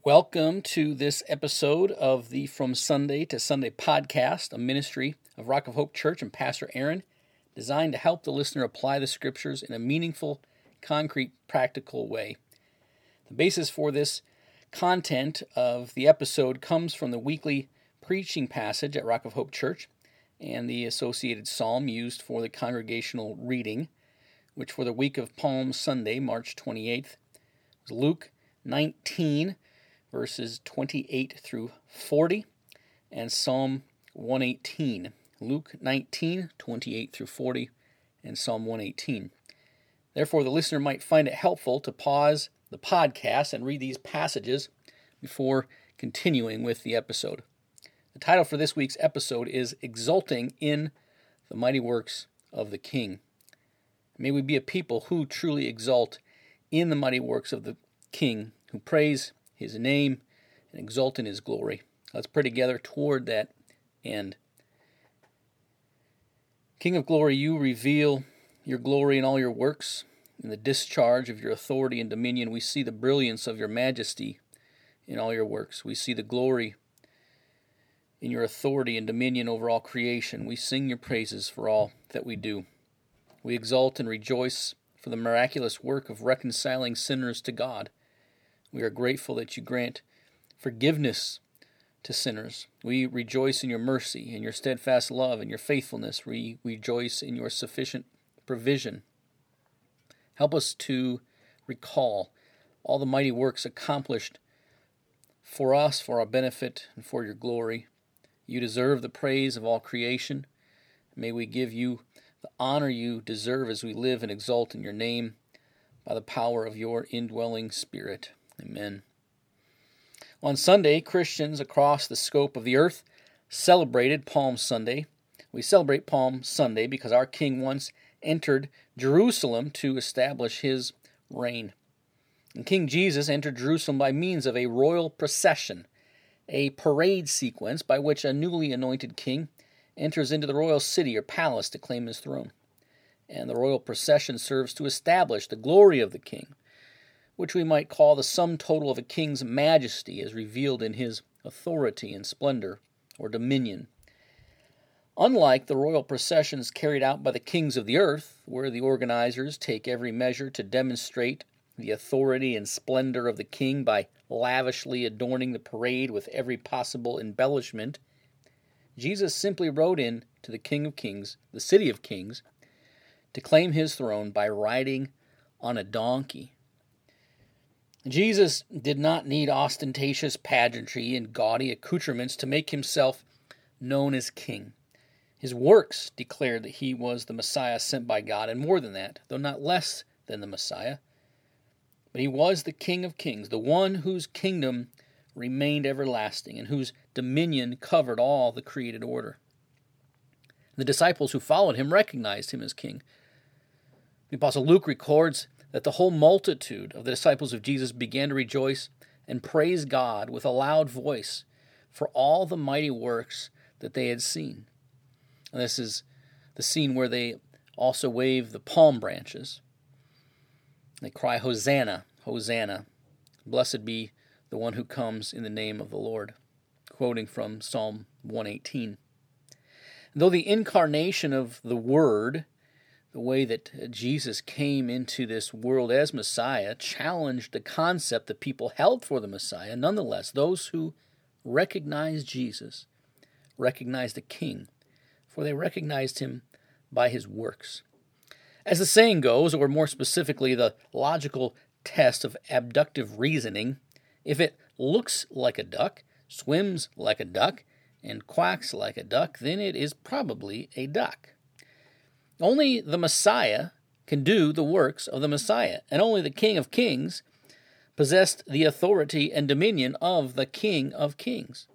Welcome to this episode of the From Sunday to Sunday podcast, a ministry of Rock of Hope Church and Pastor Aaron, designed to help the listener apply the scriptures in a meaningful, concrete, practical way. The basis for this content of the episode comes from the weekly preaching passage at Rock of Hope Church and the associated psalm used for the congregational reading, which for the week of Palm Sunday, March 28th, was Luke 19 verses 28 through 40, and Psalm 118. Luke 19, 28 through 40, and Psalm 118. Therefore, the listener might find it helpful to pause the podcast and read these passages before continuing with the episode. The title for this week's episode is Exulting in the Mighty Works of the King. May we be a people who truly exult in the mighty works of the King, who praise his name and exult in his glory. Let's pray together toward that end. King of glory, you reveal your glory in all your works. In the discharge of your authority and dominion, we see the brilliance of your majesty in all your works. We see the glory in your authority and dominion over all creation. We sing your praises for all that we do. We exult and rejoice for the miraculous work of reconciling sinners to God we are grateful that you grant forgiveness to sinners. We rejoice in your mercy and your steadfast love and your faithfulness. We rejoice in your sufficient provision. Help us to recall all the mighty works accomplished for us, for our benefit, and for your glory. You deserve the praise of all creation. May we give you the honor you deserve as we live and exalt in your name by the power of your indwelling Spirit. Amen. On Sunday, Christians across the scope of the earth celebrated Palm Sunday. We celebrate Palm Sunday because our King once entered Jerusalem to establish his reign. And King Jesus entered Jerusalem by means of a royal procession, a parade sequence by which a newly anointed king enters into the royal city or palace to claim his throne. And the royal procession serves to establish the glory of the king which we might call the sum total of a king's majesty as revealed in his authority and splendor or dominion. Unlike the royal processions carried out by the kings of the earth, where the organizers take every measure to demonstrate the authority and splendor of the king by lavishly adorning the parade with every possible embellishment, Jesus simply rode in to the King of Kings, the city of kings, to claim his throne by riding on a donkey. Jesus did not need ostentatious pageantry and gaudy accoutrements to make himself known as king. His works declared that he was the Messiah sent by God, and more than that, though not less than the Messiah. But he was the King of kings, the one whose kingdom remained everlasting and whose dominion covered all the created order. The disciples who followed him recognized him as king. The Apostle Luke records that the whole multitude of the disciples of Jesus began to rejoice and praise God with a loud voice for all the mighty works that they had seen. And this is the scene where they also wave the palm branches. They cry, Hosanna, Hosanna. Blessed be the one who comes in the name of the Lord. Quoting from Psalm 118. Though the incarnation of the Word the way that uh, Jesus came into this world as Messiah challenged the concept that people held for the Messiah. Nonetheless, those who recognized Jesus recognized the King, for they recognized him by his works. As the saying goes, or more specifically, the logical test of abductive reasoning, if it looks like a duck, swims like a duck, and quacks like a duck, then it is probably a duck. Only the Messiah can do the works of the Messiah, and only the King of Kings possessed the authority and dominion of the King of Kings.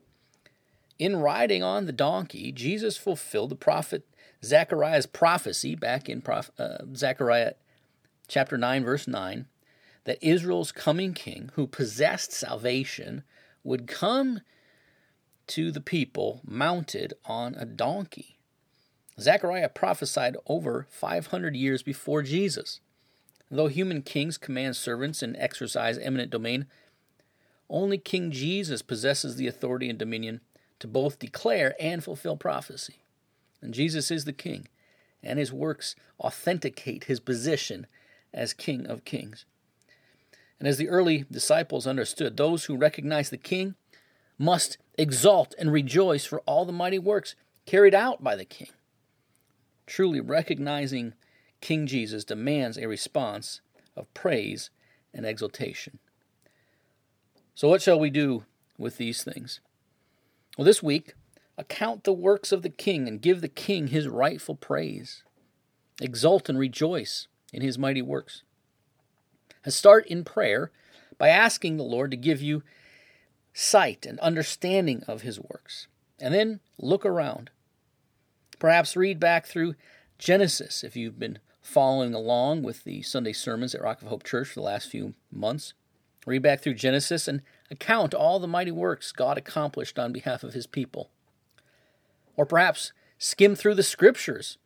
In riding on the donkey, Jesus fulfilled the prophet Zechariah's prophecy back in Proph- uh, Zechariah chapter 9, verse 9, that Israel's coming king, who possessed salvation, would come to the people mounted on a donkey. Zechariah prophesied over 500 years before Jesus. Though human kings command servants and exercise eminent domain only King Jesus possesses the authority and dominion to both declare and fulfill prophecy. And Jesus is the King, and his works authenticate his position as King of Kings. And as the early disciples understood, those who recognize the King must exalt and rejoice for all the mighty works carried out by the King. Truly recognizing King Jesus demands a response of praise and exultation. So, what shall we do with these things? Well, this week, account the works of the King and give the King his rightful praise. Exult and rejoice in his mighty works. And start in prayer by asking the Lord to give you sight and understanding of his works. And then look around. Perhaps read back through Genesis if you've been following along with the Sunday sermons at Rock of Hope Church for the last few months. Read back through Genesis and account all the mighty works God accomplished on behalf of his people. Or perhaps skim through the scriptures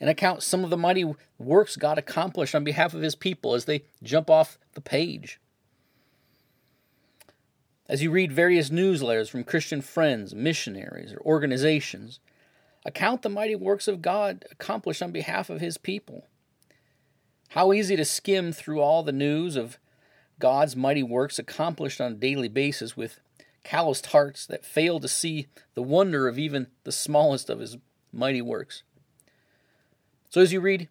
and account some of the mighty works God accomplished on behalf of his people as they jump off the page. As you read various newsletters from Christian friends, missionaries, or organizations, account the mighty works of God accomplished on behalf of his people. How easy to skim through all the news of God's mighty works accomplished on a daily basis with calloused hearts that fail to see the wonder of even the smallest of his mighty works. So as you read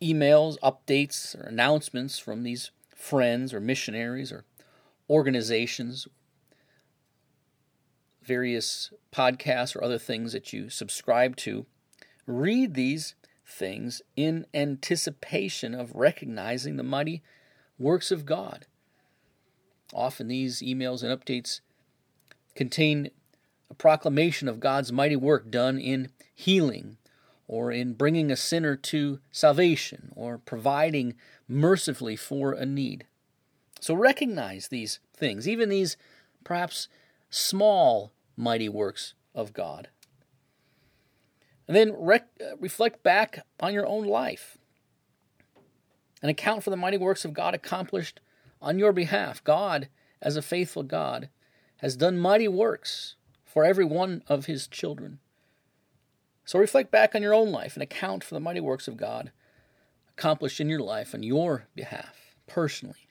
emails, updates, or announcements from these friends or missionaries or organizations, various podcasts or other things that you subscribe to, read these things in anticipation of recognizing the mighty works of God. Often these emails and updates contain a proclamation of God's mighty work done in healing, or in bringing a sinner to salvation, or providing mercifully for a need. So recognize these things, even these perhaps small mighty works of God. And then rec- uh, reflect back on your own life and account for the mighty works of God accomplished on your behalf. God, as a faithful God, has done mighty works for every one of his children. So reflect back on your own life and account for the mighty works of God accomplished in your life on your behalf, personally.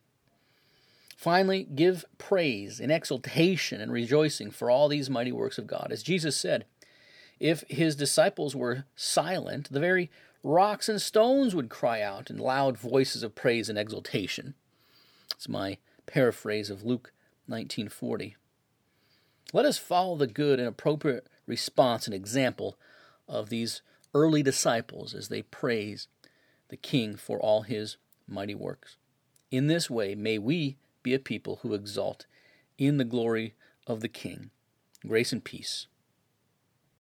Finally, give praise and exultation and rejoicing for all these mighty works of God. As Jesus said, if his disciples were silent, the very rocks and stones would cry out in loud voices of praise and exultation. It's my paraphrase of Luke 19:40. Let us follow the good and appropriate response and example of these early disciples as they praise the King for all his mighty works. In this way, may we be a people who exalt in the glory of the King. Grace and peace